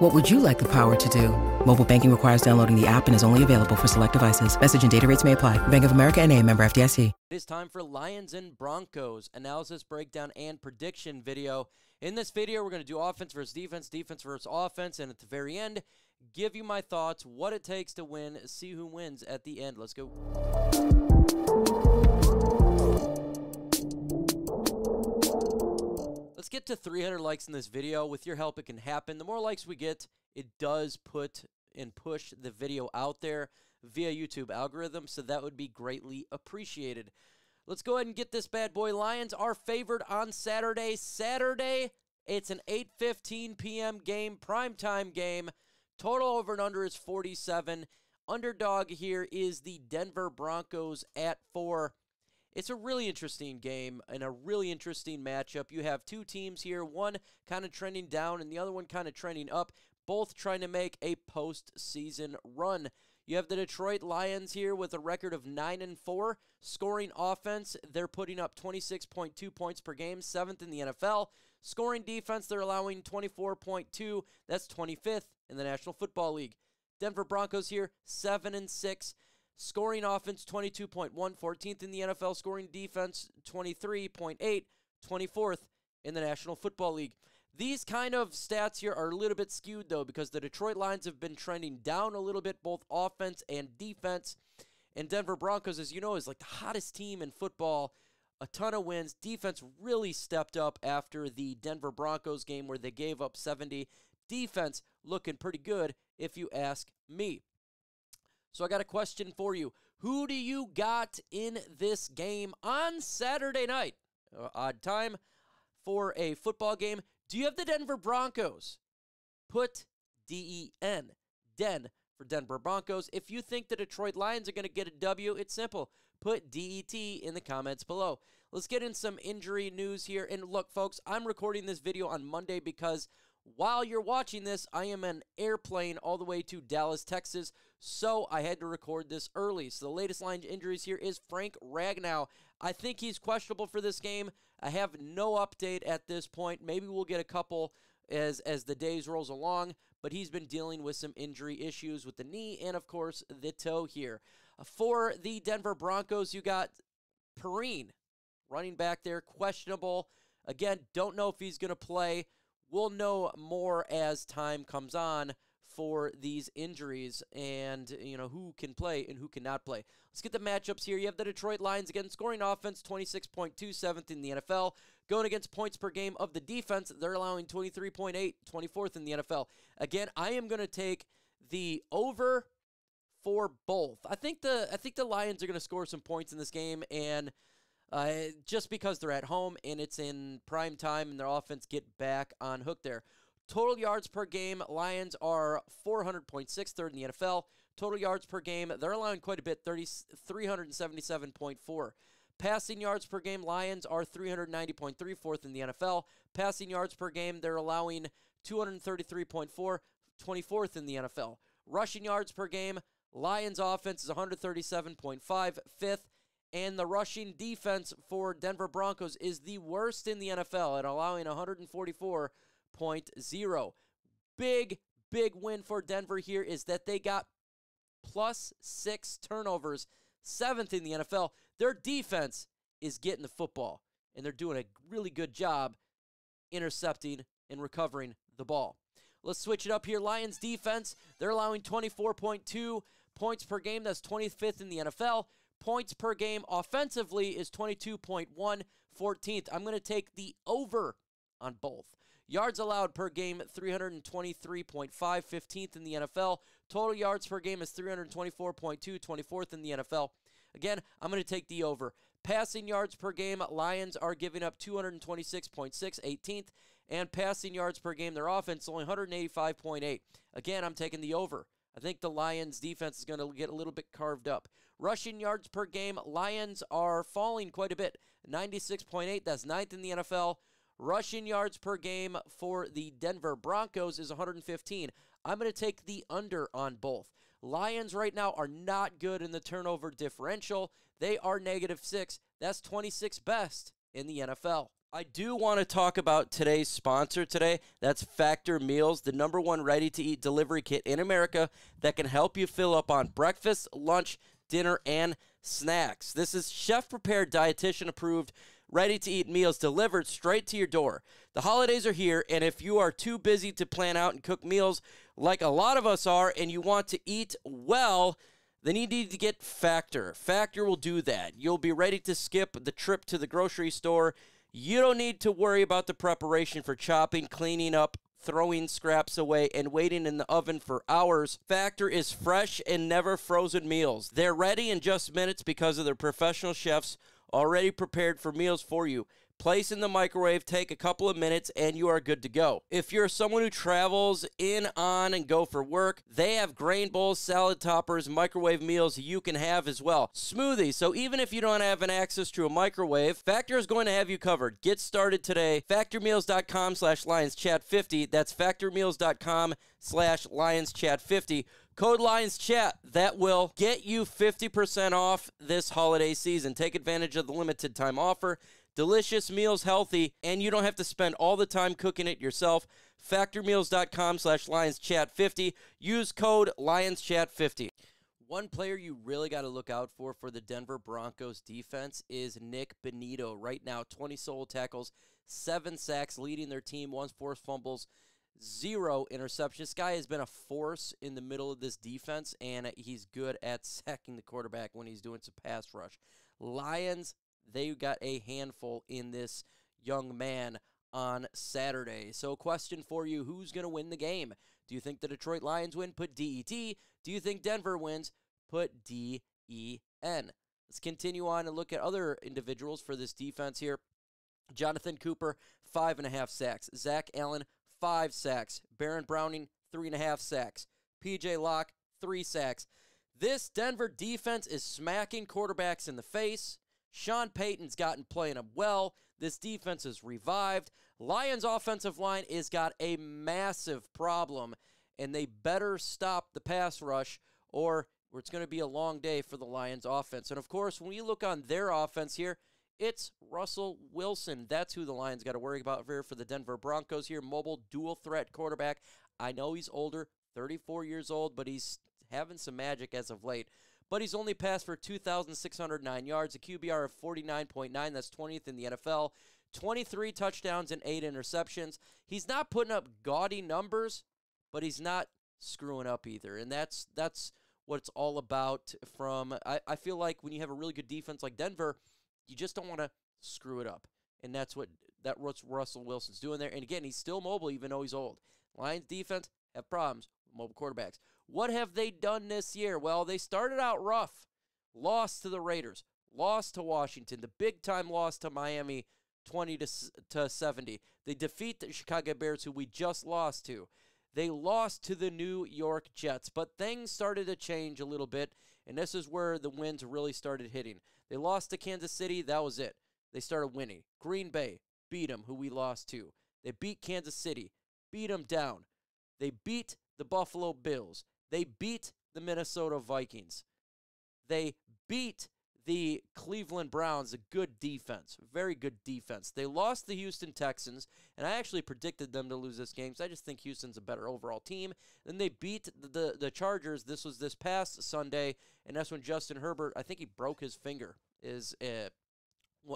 What would you like the power to do? Mobile banking requires downloading the app and is only available for select devices. Message and data rates may apply. Bank of America and a member FDIC. It is time for Lions and Broncos analysis, breakdown, and prediction video. In this video, we're going to do offense versus defense, defense versus offense, and at the very end, give you my thoughts, what it takes to win, see who wins at the end. Let's go. Get to 300 likes in this video. With your help, it can happen. The more likes we get, it does put and push the video out there via YouTube algorithm, so that would be greatly appreciated. Let's go ahead and get this bad boy. Lions are favored on Saturday. Saturday, it's an 8:15 p.m. game, primetime game. Total over and under is 47. Underdog here is the Denver Broncos at 4. It's a really interesting game and a really interesting matchup. You have two teams here, one kind of trending down and the other one kind of trending up, both trying to make a postseason run. You have the Detroit Lions here with a record of 9 and 4, scoring offense, they're putting up 26.2 points per game, 7th in the NFL. Scoring defense, they're allowing 24.2, that's 25th in the National Football League. Denver Broncos here, 7 and 6. Scoring offense 22.1, 14th in the NFL. Scoring defense 23.8, 24th in the National Football League. These kind of stats here are a little bit skewed though because the Detroit Lions have been trending down a little bit, both offense and defense. And Denver Broncos, as you know, is like the hottest team in football. A ton of wins. Defense really stepped up after the Denver Broncos game where they gave up 70. Defense looking pretty good, if you ask me. So I got a question for you. Who do you got in this game on Saturday night? Uh, odd time for a football game. Do you have the Denver Broncos? Put D E N, Den for Denver Broncos. If you think the Detroit Lions are going to get a W, it's simple. Put DET in the comments below. Let's get in some injury news here. And look, folks, I'm recording this video on Monday because while you're watching this, I am an airplane all the way to Dallas, Texas, so I had to record this early. So the latest line injuries here is Frank Ragnow. I think he's questionable for this game. I have no update at this point. Maybe we'll get a couple as as the days rolls along, but he's been dealing with some injury issues with the knee and of course the toe here. Uh, for the Denver Broncos, you got Perine running back there, questionable. Again, don't know if he's going to play. We'll know more as time comes on for these injuries and you know who can play and who cannot play. Let's get the matchups here. You have the Detroit Lions again scoring offense 26.27th in the NFL, going against points per game of the defense. They're allowing 23.8, 24th in the NFL. Again, I am going to take the over for both. I think the I think the Lions are going to score some points in this game and uh, just because they're at home and it's in prime time and their offense get back on hook there. Total yards per game, Lions are 400.6, third in the NFL. Total yards per game, they're allowing quite a bit, 30, 377.4. Passing yards per game, Lions are 390.3, fourth in the NFL. Passing yards per game, they're allowing 233.4, 24th in the NFL. Rushing yards per game, Lions offense is 137.5, fifth. And the rushing defense for Denver Broncos is the worst in the NFL at allowing 144 0.0. Big, big win for Denver here is that they got plus six turnovers, seventh in the NFL. Their defense is getting the football, and they're doing a really good job intercepting and recovering the ball. Let's switch it up here. Lions defense, they're allowing 24.2 points per game. That's 25th in the NFL. Points per game offensively is 22.1, 14th. I'm going to take the over on both. Yards allowed per game, 323.5, 15th in the NFL. Total yards per game is 324.2, 24th in the NFL. Again, I'm going to take the over. Passing yards per game, Lions are giving up 226.6, 18th. And passing yards per game, their offense only 185.8. Again, I'm taking the over. I think the Lions defense is going to get a little bit carved up. Rushing yards per game, Lions are falling quite a bit. 96.8, that's ninth in the NFL. Rushing yards per game for the Denver Broncos is 115. I'm going to take the under on both. Lions right now are not good in the turnover differential. They are negative six. That's 26 best in the NFL. I do want to talk about today's sponsor today. That's Factor Meals, the number one ready to eat delivery kit in America that can help you fill up on breakfast, lunch, dinner, and snacks. This is chef prepared, dietitian approved, ready to eat meals delivered straight to your door. The holidays are here, and if you are too busy to plan out and cook meals like a lot of us are, and you want to eat well, then you need to get Factor. Factor will do that. You'll be ready to skip the trip to the grocery store you don't need to worry about the preparation for chopping, cleaning up, throwing scraps away, and waiting in the oven for hours. Factor is fresh and never frozen meals. They're ready in just minutes because of their professional chefs already prepared for meals for you. Place in the microwave, take a couple of minutes, and you are good to go. If you're someone who travels in, on, and go for work, they have grain bowls, salad toppers, microwave meals you can have as well. Smoothies. So even if you don't have an access to a microwave, Factor is going to have you covered. Get started today. Factormeals.com slash LionsChat50. That's factormeals.com slash LionsChat50. Code Lions Chat. That will get you 50% off this holiday season. Take advantage of the limited time offer. Delicious meals, healthy, and you don't have to spend all the time cooking it yourself. Factormeals.com slash LionsChat50. Use code LionsChat50. One player you really got to look out for for the Denver Broncos defense is Nik Bonitto. Right now, 20 solo tackles, seven sacks, leading their team, one forced fumbles, zero interceptions. This guy has been a force in the middle of this defense, and he's good at sacking the quarterback when he's doing some pass rush. Lions they got a handful in this young man on Saturday. So, question for you who's going to win the game? Do you think the Detroit Lions win? Put DET. Do you think Denver wins? Put DEN. Let's continue on and look at other individuals for this defense here. Jonathan Cooper, five and a half sacks. Zach Allen, five sacks. Baron Browning, three and a half sacks. PJ Locke, three sacks. This Denver defense is smacking quarterbacks in the face. Sean Payton's gotten playing them well. This defense is revived. Lions' offensive line is got a massive problem, and they better stop the pass rush, or it's going to be a long day for the Lions' offense. And of course, when you look on their offense here, it's Russell Wilson. That's who the Lions got to worry about here for the Denver Broncos here. Mobile dual threat quarterback. I know he's older, 34 years old, but he's having some magic as of late but he's only passed for 2,609 yards, a QBR of 49.9. That's 20th in the NFL. 23 touchdowns and 8 interceptions. He's not putting up gaudy numbers, but he's not screwing up either. And that's that's what it's all about from I, I feel like when you have a really good defense like Denver, you just don't want to screw it up. And that's what that what's Russell Wilson's doing there. And again, he's still mobile even though he's old. Lions defense have problems mobile quarterbacks. What have they done this year? Well, they started out rough, lost to the Raiders, lost to Washington, the big time loss to Miami 20 to, to 70. They defeat the Chicago Bears, who we just lost to. They lost to the New York Jets, but things started to change a little bit, and this is where the wins really started hitting. They lost to Kansas City, that was it. They started winning. Green Bay beat them, who we lost to. They beat Kansas City, beat them down. They beat the Buffalo Bills. They beat the Minnesota Vikings. They beat the Cleveland Browns, a good defense, very good defense. They lost the Houston Texans, and I actually predicted them to lose this game because I just think Houston's a better overall team. Then they beat the, the, the Chargers. This was this past Sunday, and that's when Justin Herbert, I think he broke his finger, his, uh,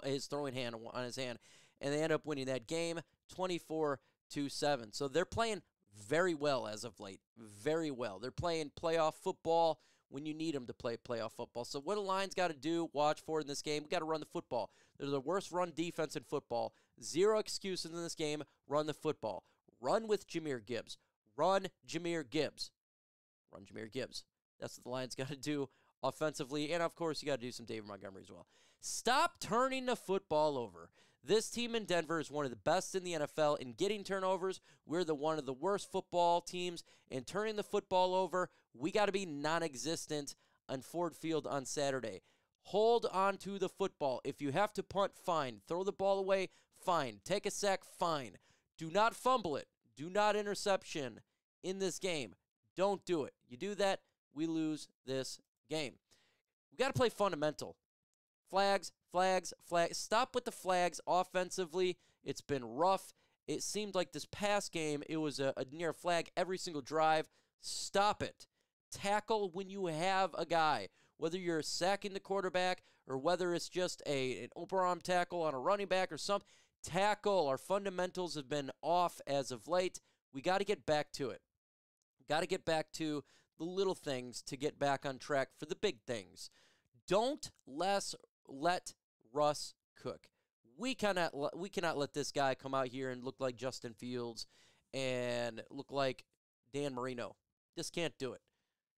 his throwing hand on his hand, and they end up winning that game 24 to 7. So they're playing very well as of late. Very well. They're playing playoff football when you need them to play playoff football. So what the Lions got to do, watch for in this game, we got to run the football. They're the worst run defense in football. Zero excuses in this game. Run the football. Run with Jahmyr Gibbs. Run Jahmyr Gibbs. Run Jahmyr Gibbs. That's what the Lions got to do offensively. And of course, you got to do some David Montgomery as well. Stop turning the football over. This team in Denver is one of the best in the NFL in getting turnovers. We're the one of the worst football teams in turning the football over. We got to be non-existent on Ford Field on Saturday. Hold on to the football. If you have to punt, fine. Throw the ball away, fine. Take a sack, fine. Do not fumble it. Do not interception in this game. Don't do it. You do that, we lose this game. We got to play fundamental. Flags, flags, flags. Stop with the flags offensively. It's been rough. It seemed like this past game, it was a, a near flag every single drive. Stop it. Tackle when you have a guy, whether you're sacking the quarterback or whether it's just a an open arm tackle on a running back or something. Tackle. Our fundamentals have been off as of late. We got to get back to it. Got to get back to the little things to get back on track for the big things. Don't less let Russ cook. We cannot we cannot let this guy come out here and look like Justin Fields and look like Dan Marino. Just can't do it.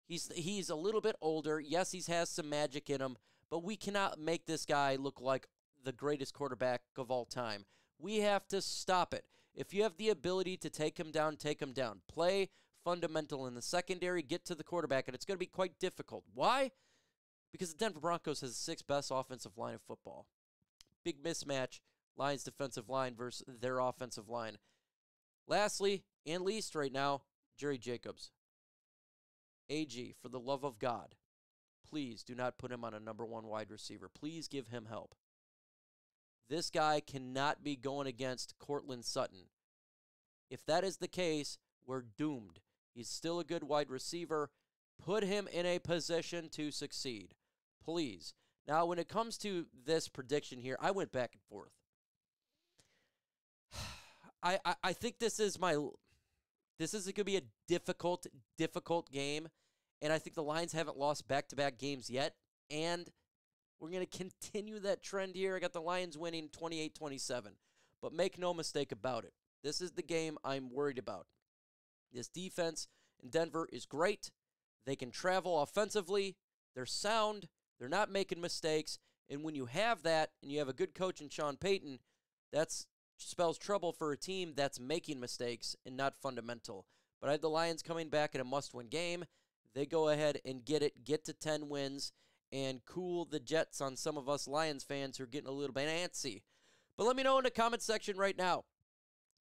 He's he's a little bit older. Yes, he has some magic in him, but we cannot make this guy look like the greatest quarterback of all time. We have to stop it. If you have the ability to take him down, take him down. Play fundamental in the secondary, get to the quarterback, and it's going to be quite difficult. Why? Because the Denver Broncos has the sixth best offensive line of football. Big mismatch, Lions defensive line versus their offensive line. Lastly, and least right now, Jerry Jacobs. AG, for the love of God, please do not put him on a number one wide receiver. Please give him help. This guy cannot be going against Courtland Sutton. If that is the case, we're doomed. He's still a good wide receiver. Put him in a position to succeed. Please. Now, when it comes to this prediction here, I went back and forth. I, I, I think this is my this is going to be a difficult, difficult game. And I think the Lions haven't lost back to back games yet. And we're going to continue that trend here. I got the Lions winning 28 27. But make no mistake about it. This is the game I'm worried about. This defense in Denver is great. They can travel offensively. They're sound. They're not making mistakes. And when you have that and you have a good coach in Sean Payton, that's spells trouble for a team that's making mistakes and not fundamental. But I had the Lions coming back in a must win game. They go ahead and get it, get to 10 wins, and cool the Jets on some of us Lions fans who are getting a little bit antsy. But let me know in the comment section right now.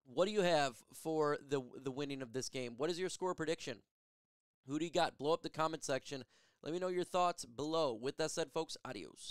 What do you have for the the winning of this game? What is your score prediction? Who do you got? Blow up the comment section. Let me know your thoughts below. With that said, folks, adios.